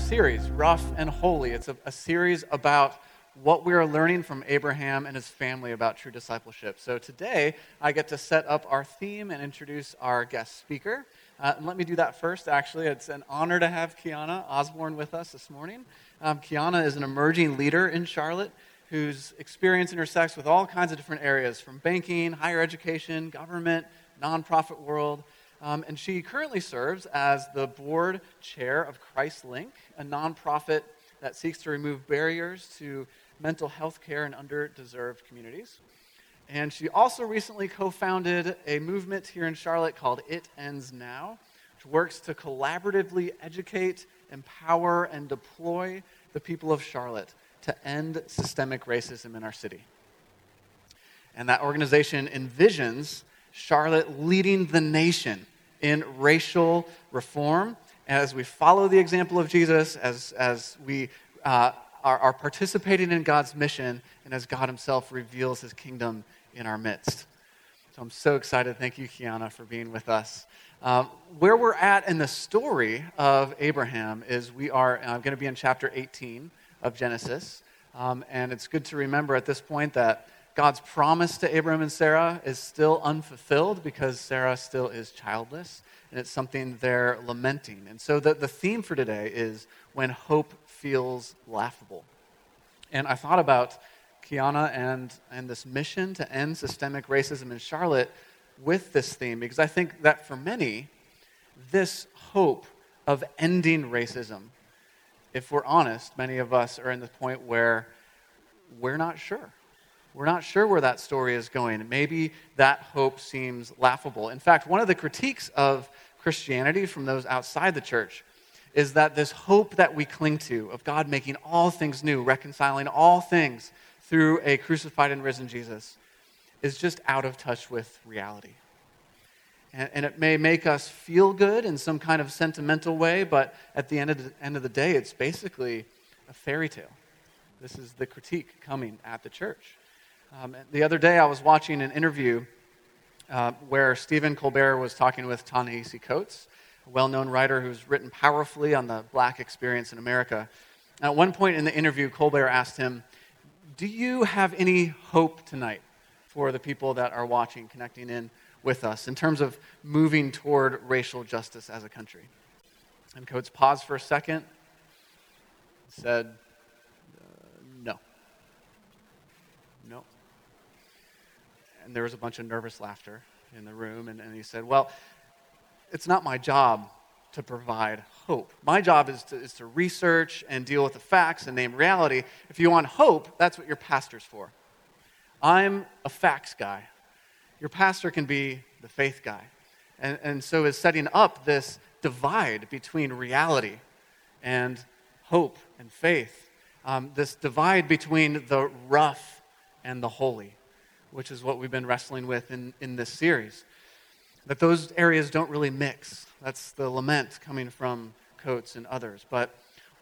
series, Rough and Holy. It's a, a, series about what we are learning from Abraham and his family about true discipleship. So, today I get to set up our theme and introduce our guest speaker. Uh, and let me do that first, actually. It's an honor to have Kiana Osborne with us this morning. Um, Kiana is an emerging leader in Charlotte whose experience intersects with all kinds of different areas from banking, higher education, government, nonprofit world. Um, and she currently serves as the board chair of ChristLink, a nonprofit that seeks to remove barriers to mental health care in underdeserved communities. And she also recently co founded a movement here in Charlotte called It Ends Now, which works to collaboratively educate, empower, and deploy the people of Charlotte to end systemic racism in our city. And that organization envisions Charlotte leading the nation in racial reform. As we follow the example of Jesus, as, as we uh, are, are participating in God's mission, and as God Himself reveals His kingdom in our midst. So I'm so excited. Thank you, Kiana, for being with us. Um, where we're at in the story of Abraham is we are uh, going to be in chapter 18 of Genesis. Um, and it's good to remember at this point that God's promise to Abraham and Sarah is still unfulfilled because Sarah still is childless, and it's something they're lamenting. And so the, the theme for today is when hope feels laughable. And I thought about Kiana and, and this mission to end systemic racism in Charlotte with this theme because I think that for many, this hope of ending racism, if we're honest, many of us are in the point where we're not sure we're not sure where that story is going. Maybe that hope seems laughable. In fact, one of the critiques of Christianity from those outside the church is that this hope that we cling to of God making all things new, reconciling all things through a crucified and risen Jesus, is just out of touch with reality. And, it may make us feel good in some kind of sentimental way, but at the end of the, end of the day, it's basically a fairy tale. This is the critique coming at the church. Um, the other day, I was watching an interview uh, where Stephen Colbert was talking with Ta-Nehisi Coates, a well known writer who's written powerfully on the black experience in America. At one point in the interview, Colbert asked him, Do you have any hope tonight for the people that are watching, connecting in with us, in terms of moving toward racial justice as a country? And Coates paused for a second, said, and there was a bunch of nervous laughter in the room. And, and he said, Well, it's not my job to provide hope. My job is to, is to research and deal with the facts and name reality. If you want hope, that's what your pastor's for. I'm a facts guy. Your pastor can be the faith guy. And, and so is setting up this divide between reality and hope and faith, um, this divide between the rough and the holy which is what we've been wrestling with in, in this series. That those areas don't really mix. That's the lament coming from Coates and others. But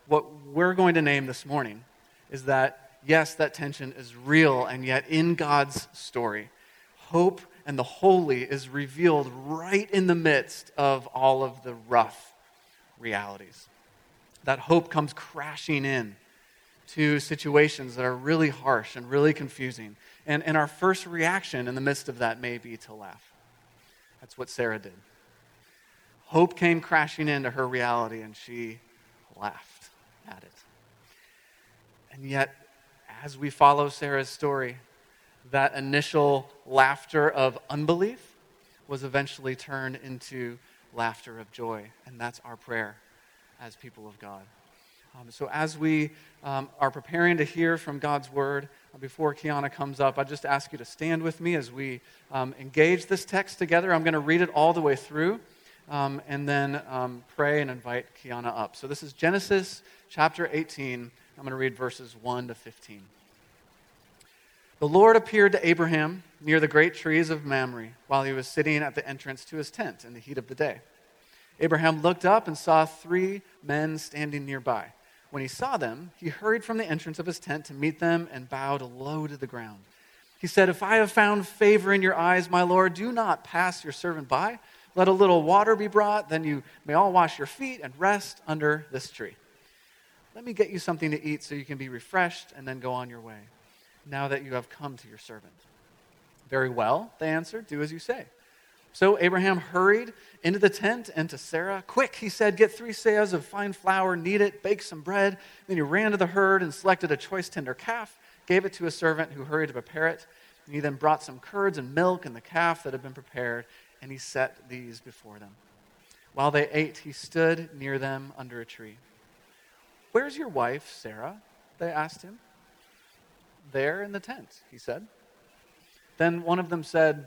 what we're going to name this morning is that, yes, that tension is real, and yet in God's story, hope and the holy is revealed right in the midst of all of the rough realities. That hope comes crashing in to situations that are really harsh and really confusing. And, and our first reaction in the midst of that may be to laugh. That's what Sarah did. Hope came crashing into her reality, and she laughed at it. And yet, as we follow Sarah's story, that initial laughter of unbelief was eventually turned into laughter of joy. And that's our prayer as people of God. Um, so, as we um, are preparing to hear from God's word, before Kiana comes up, I just ask you to stand with me as we um, engage this text together. I'm going to read it all the way through um, and then um, pray and invite Kiana up. So this is Genesis chapter 18. I'm going to read verses 1 to 15. The Lord appeared to Abraham near the great trees of Mamre while he was sitting at the entrance to his tent in the heat of the day. Abraham looked up and saw three men standing nearby. When he saw them, he hurried from the entrance of his tent to meet them and bowed low to the ground. He said, If I have found favor in your eyes, my Lord, do not pass your servant by. Let a little water be brought, then you may all wash your feet and rest under this tree. Let me get you something to eat so you can be refreshed and then go on your way, now that you have come to your servant. Very well, they answered, do as you say. So Abraham hurried into the tent and to Sarah. Quick, he said, get three seahs of fine flour, knead it, bake some bread. Then he ran to the herd and selected a choice tender calf, gave it to a servant who hurried to prepare it. And he then brought some curds and milk and the calf that had been prepared, and he set these before them. While they ate, he stood near them under a tree. Where's your wife, Sarah? They asked him. There in the tent, he said. Then one of them said,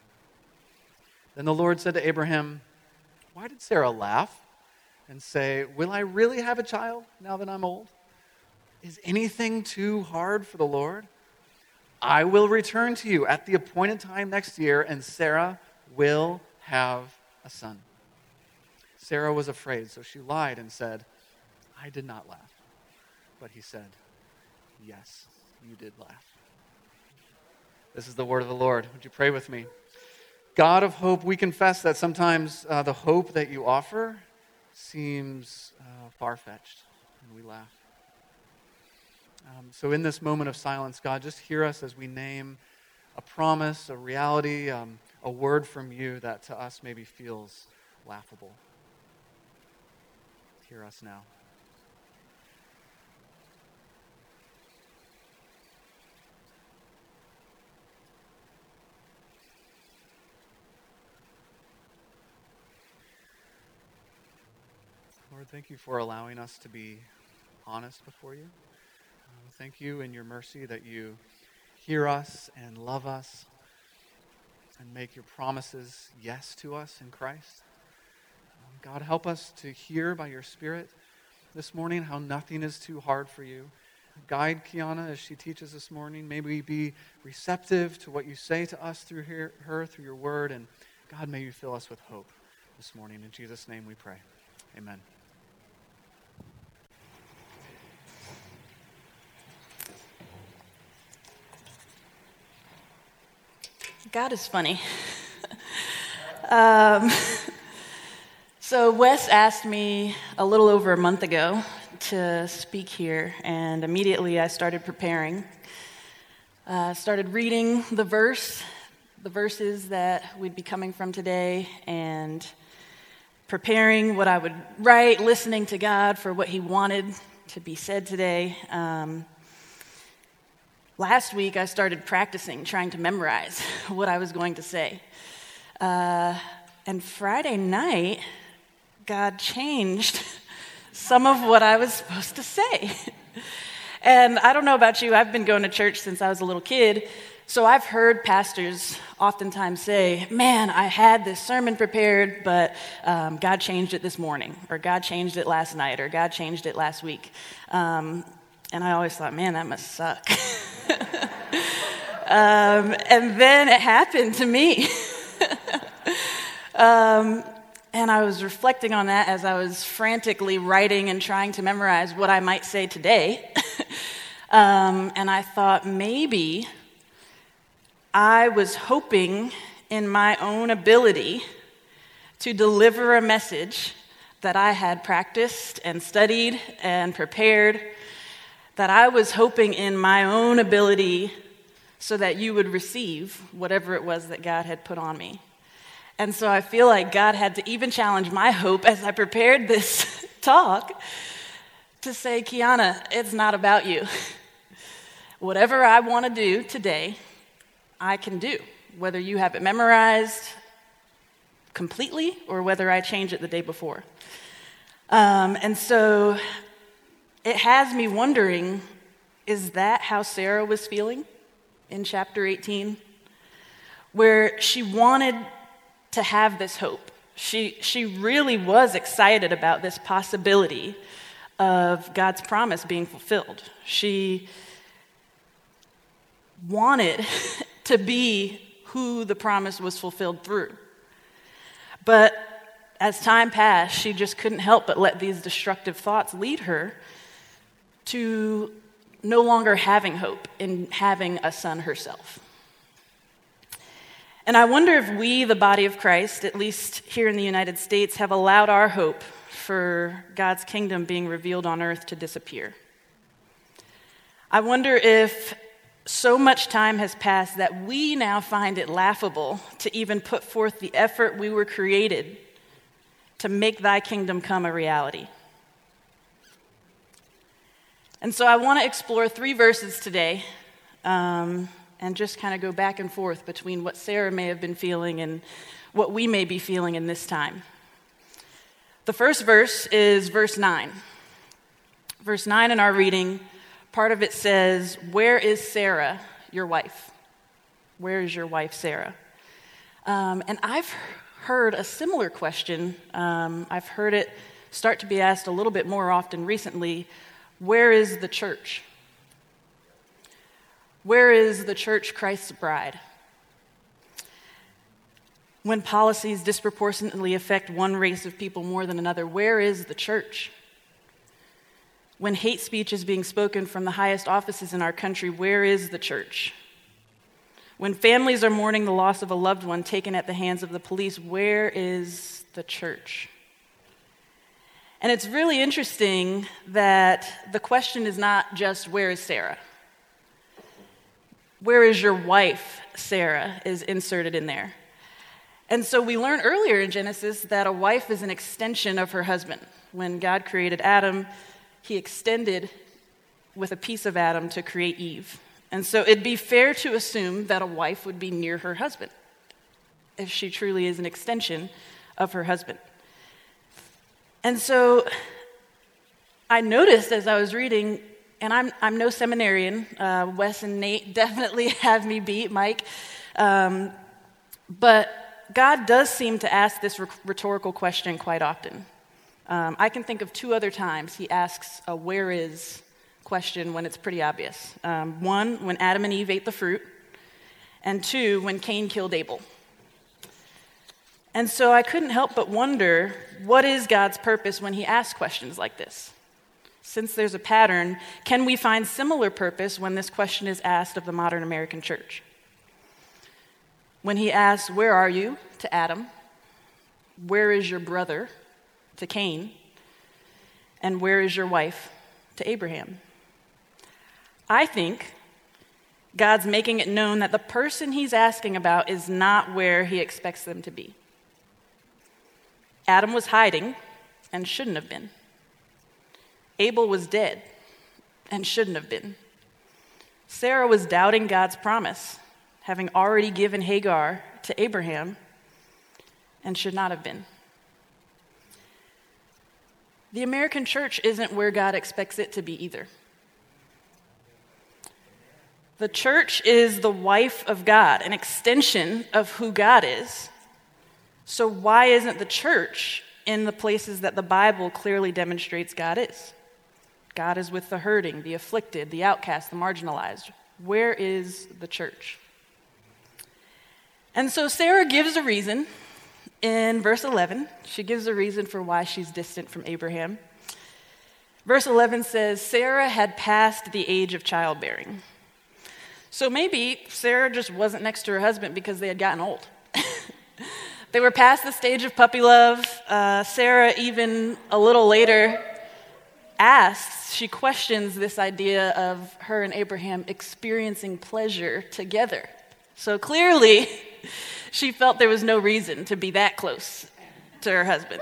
Then the Lord said to Abraham, Why did Sarah laugh and say, Will I really have a child now that I'm old? Is anything too hard for the Lord? I will return to you at the appointed time next year, and Sarah will have a son. Sarah was afraid, so she lied and said, I did not laugh. But he said, Yes, you did laugh. This is the word of the Lord. Would you pray with me? God of hope, we confess that sometimes uh, the hope that you offer seems uh, far fetched, and we laugh. Um, so, in this moment of silence, God, just hear us as we name a promise, a reality, um, a word from you that to us maybe feels laughable. Hear us now. Lord, thank you for allowing us to be honest before you. Uh, thank you in your mercy that you hear us and love us and make your promises yes to us in Christ. Um, God, help us to hear by your Spirit this morning how nothing is too hard for you. Guide Kiana as she teaches this morning. May we be receptive to what you say to us through her, her through your word. And God, may you fill us with hope this morning. In Jesus' name we pray. Amen. God is funny. um, so, Wes asked me a little over a month ago to speak here, and immediately I started preparing. Uh, started reading the verse, the verses that we'd be coming from today, and preparing what I would write, listening to God for what He wanted to be said today. Um, Last week, I started practicing, trying to memorize what I was going to say. Uh, and Friday night, God changed some of what I was supposed to say. and I don't know about you, I've been going to church since I was a little kid. So I've heard pastors oftentimes say, Man, I had this sermon prepared, but um, God changed it this morning, or God changed it last night, or God changed it last week. Um, and I always thought, Man, that must suck. Um, and then it happened to me. um, and I was reflecting on that as I was frantically writing and trying to memorize what I might say today. um, and I thought maybe I was hoping in my own ability to deliver a message that I had practiced and studied and prepared, that I was hoping in my own ability so that you would receive whatever it was that God had put on me. And so I feel like God had to even challenge my hope as I prepared this talk to say, Kiana, it's not about you. Whatever I want to do today, I can do, whether you have it memorized completely or whether I change it the day before. Um, and so it has me wondering is that how Sarah was feeling? in chapter 18, where she wanted to have this hope. She, she really was excited about this possibility of God's promise being fulfilled. She wanted to be who the promise was fulfilled through. But as time passed, she just couldn't help but let these destructive thoughts lead her to no longer having hope in having a son herself. And I wonder if we, the body of Christ, at least here in the United States, have allowed our hope for God's kingdom being revealed on earth to disappear. I wonder if so much time has passed that we now find it laughable to even put forth the effort we were created to make thy kingdom come a reality. And so I want to explore three verses today um, and just kind of go back and forth between what Sarah may have been feeling and what we may be feeling in this time. The first verse is verse 9. Verse 9 in our reading, part of it says, Where is Sarah, your wife? Where is your wife, Sarah? Um, and I've heard a similar question. Um, I've heard it start to be asked a little bit more often recently where is the church? Where is the church, Christ's bride? When policies disproportionately affect one race of people more than another, where is the church? When hate speech is being spoken from the highest offices in our country, where is the church? When families are mourning the loss of a loved one taken at the hands of the police, where is the church? And it's really interesting that the question is not just, where is Sarah? Where is your wife, Sarah, is inserted in there. And so we learn earlier in Genesis that a wife is an extension of her husband. When God created Adam, he extended with a piece of Adam to create Eve. And so it'd be fair to assume that a wife would be near her husband if she truly is an extension of her husband. And so I noticed as I was reading, and I'm, I'm no seminarian, uh, Wes and Nate definitely have me beat, Mike. Um, but God does seem to ask this rhetorical question quite often. Um, I can think of two other times he asks a where is question when it's pretty obvious. Um, one, when Adam and Eve ate the fruit, and two, when Cain killed Abel. And so I couldn't help but wonder what is God's purpose when He asks questions like this? Since there's a pattern, can we find similar purpose when this question is asked of the modern American church? When He asks, Where are you? to Adam, Where is your brother? to Cain, and Where is your wife? to Abraham. I think God's making it known that the person He's asking about is not where He expects them to be. Adam was hiding and shouldn't have been. Abel was dead and shouldn't have been. Sarah was doubting God's promise, having already given Hagar to Abraham, and should not have been. The American church isn't where God expects it to be either. The church is the wife of God, an extension of who God is. So, why isn't the church in the places that the Bible clearly demonstrates God is? God is with the hurting, the afflicted, the outcast, the marginalized. Where is the church? And so Sarah gives a reason in verse 11. She gives a reason for why she's distant from Abraham. Verse 11 says, Sarah had passed the age of childbearing. So maybe Sarah just wasn't next to her husband because they had gotten old. They were past the stage of puppy love. Uh, Sarah, even a little later, asks, she questions this idea of her and Abraham experiencing pleasure together. So clearly, she felt there was no reason to be that close to her husband.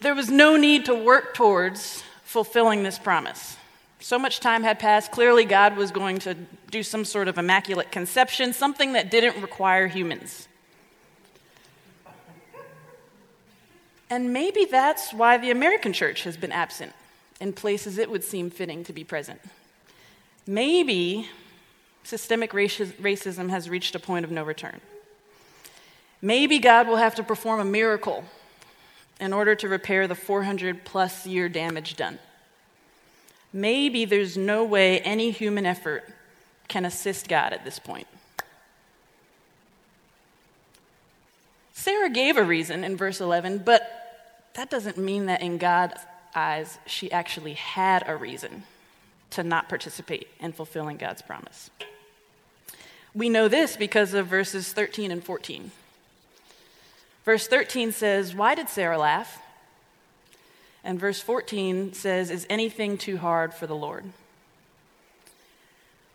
There was no need to work towards fulfilling this promise. So much time had passed. Clearly, God was going to do some sort of immaculate conception, something that didn't require humans. And maybe that's why the American church has been absent in places it would seem fitting to be present. Maybe systemic racism has reached a point of no return. Maybe God will have to perform a miracle in order to repair the 400 plus year damage done. Maybe there's no way any human effort can assist God at this point. Sarah gave a reason in verse 11, but that doesn't mean that in God's eyes she actually had a reason to not participate in fulfilling God's promise. We know this because of verses 13 and 14. Verse 13 says, Why did Sarah laugh? And verse 14 says, Is anything too hard for the Lord?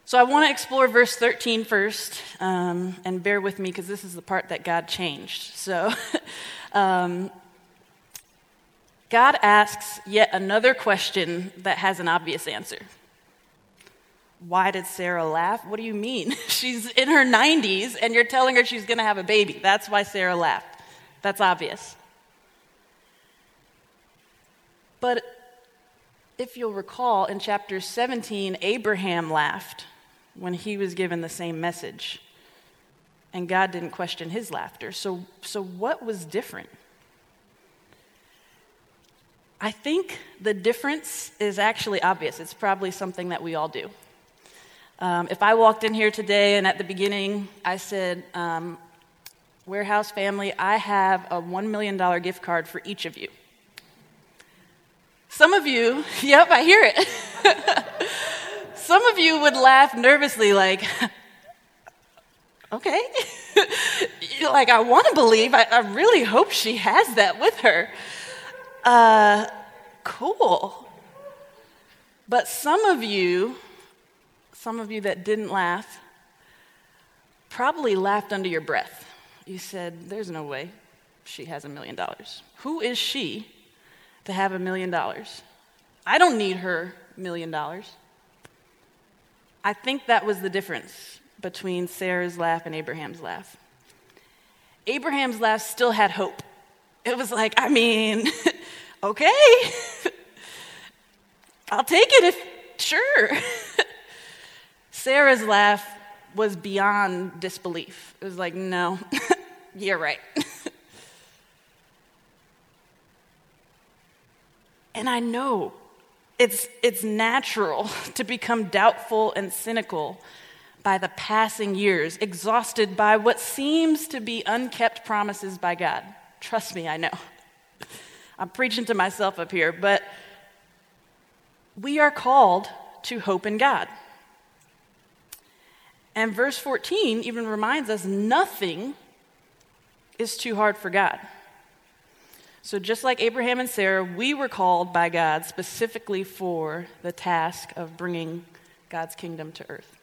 So I want to explore verse 13 first, um, and bear with me because this is the part that God changed. So um, God asks yet another question that has an obvious answer. Why did Sarah laugh? What do you mean? she's in her 90s and you're telling her she's going to have a baby. That's why Sarah laughed. That's obvious. But if you'll recall, in chapter 17, Abraham laughed when he was given the same message. And God didn't question his laughter. So, so what was different? I think the difference is actually obvious. It's probably something that we all do. Um, if I walked in here today and at the beginning I said, um, Warehouse family, I have a $1 million gift card for each of you. Some of you, yep, I hear it. Some of you would laugh nervously, like, okay. like, I want to believe, I, I, really hope she has that with her. Uh, cool. But some of you, some of you that didn't laugh, probably laughed under your breath. You said, There's no way she has a million dollars. Who is she to have a million dollars? I don't need her million dollars. I think that was the difference between Sarah's laugh and Abraham's laugh. Abraham's laugh still had hope. It was like, I mean, okay, I'll take it if, sure. Sarah's laugh was beyond disbelief. It was like, no, you're right. And I know it's, it's natural to become doubtful and cynical by the passing years, exhausted by what seems to be unkept promises by God. Trust me, I know. I'm preaching to myself up here, but we are called to hope in God. And verse 14 even reminds us nothing is too hard for God. So, just like Abraham and Sarah, we were called by God specifically for the task of bringing God's kingdom to earth.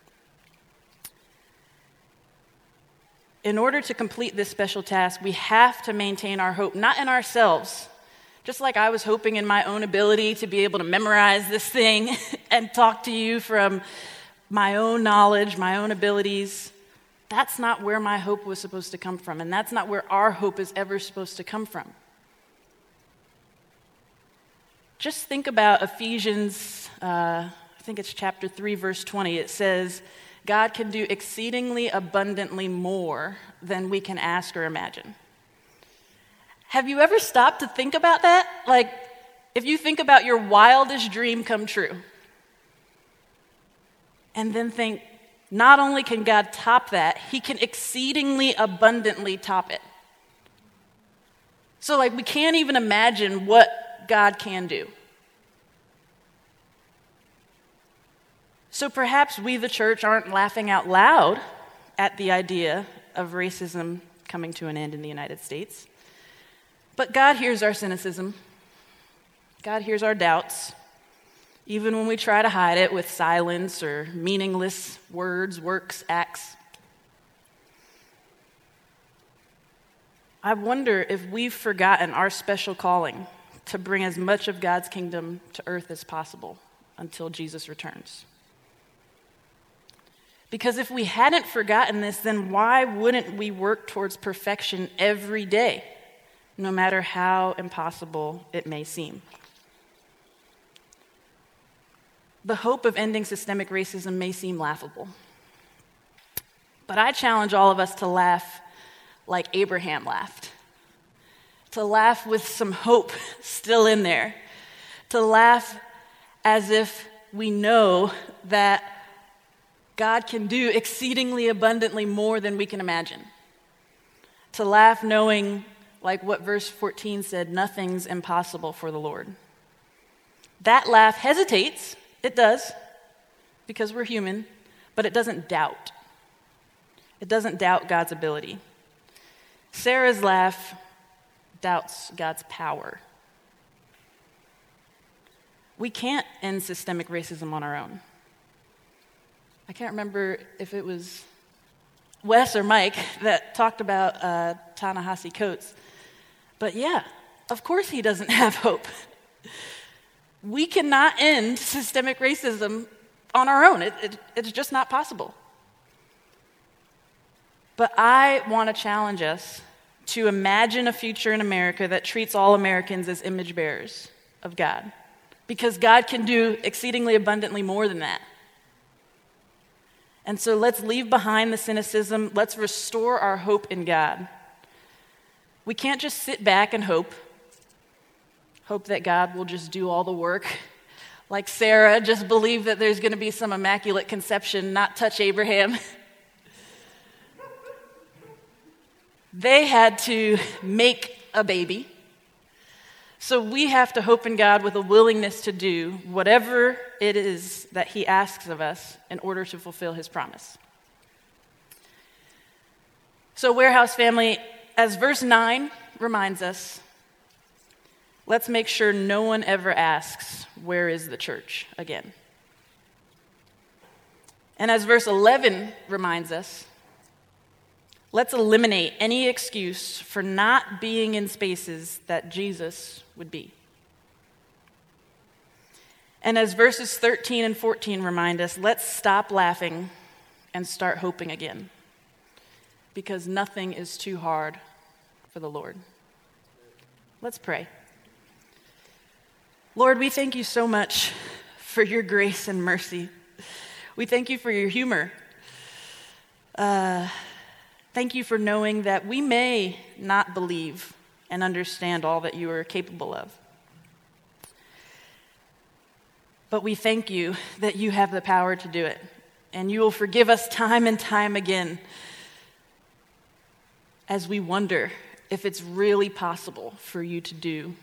In order to complete this special task, we have to maintain our hope, not in ourselves. Just like I was hoping in my own ability to be able to memorize this thing and talk to you from my own knowledge, my own abilities. That's not where my hope was supposed to come from, and that's not where our hope is ever supposed to come from. Just think about Ephesians, uh, I think it's chapter 3, verse 20. It says, God can do exceedingly abundantly more than we can ask or imagine. Have you ever stopped to think about that? Like, if you think about your wildest dream come true, and then think, not only can God top that, He can exceedingly abundantly top it. So, like, we can't even imagine what God can do. So perhaps we, the church, aren't laughing out loud at the idea of racism coming to an end in the United States. But God hears our cynicism, God hears our doubts even when we try to hide it with silence or meaningless words, works, acts. I wonder if we've forgotten our special calling to bring as much of God's kingdom to earth as possible until Jesus returns. Because if we hadn't forgotten this, then why wouldn't we work towards perfection every day, no matter how impossible it may seem? the hope of ending systemic racism may seem laughable. But I challenge all of us to laugh like Abraham laughed, to laugh with some hope still in there, to laugh as if we know that God can do exceedingly abundantly more than we can imagine. To laugh knowing, like what verse 14 said, nothing's impossible for the Lord. That laugh hesitates, it does, because we're human, but it doesn't doubt. It doesn't doubt God's ability. Sarah's laugh doubts God's power. We can't end systemic racism on our own. I can't remember if it was Wes or Mike that talked about uh, Ta-Nehisi Coates. But yeah, of course he doesn't have hope. We cannot end systemic racism on our own, it, it, it's just not possible. But I want to challenge us to imagine a future in America that treats all Americans as image bearers of God. Because God can do exceedingly abundantly more than that. And so let's leave behind the cynicism. Let's restore our hope in God. We can't just sit back and hope, hope that God will just do all the work. Like Sarah, just believe that there's going to be some immaculate conception, not touch Abraham. they had to make a baby. So we have to hope in God with a willingness to do whatever it is that He asks of us in order to fulfill His promise. So, warehouse family, as verse 9 reminds us, let's make sure no one ever asks, Where is the church again? And as verse 11 reminds us, Let's eliminate any excuse for not being in spaces that Jesus would be. And as verses 13 and 14 remind us, let's stop laughing and start hoping again. Because nothing is too hard for the Lord. Let's pray. Lord, we thank you so much for your grace and mercy. We thank you for your humor. Uh, Thank you for knowing that we may not believe and understand all that you are capable of. But we thank you that you have the power to do it, and you will forgive us time and time again as we wonder if it's really possible for you to do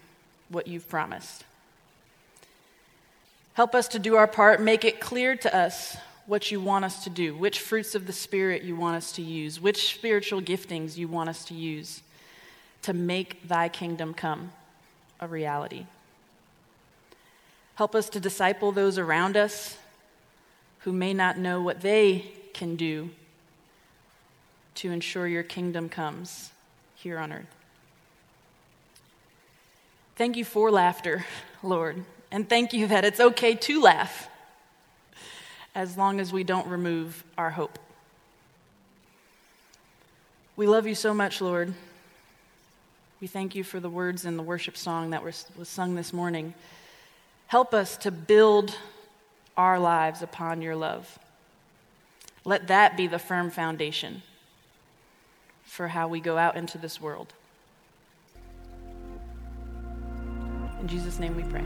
what you've promised. Help us to do our part, make it clear to us what you want us to do, which fruits of the Spirit you want us to use, which spiritual giftings you want us to use to make thy kingdom come a reality. Help us to disciple those around us who may not know what they can do to ensure your kingdom comes here on earth. Thank you for laughter, Lord, and thank you that it's okay to laugh as long as we don't remove our hope. We love you so much, Lord. We thank you for the words in the worship song that was, sung this morning. Help us to build our lives upon your love. Let that be the firm foundation for how we go out into this world. In Jesus' name we pray.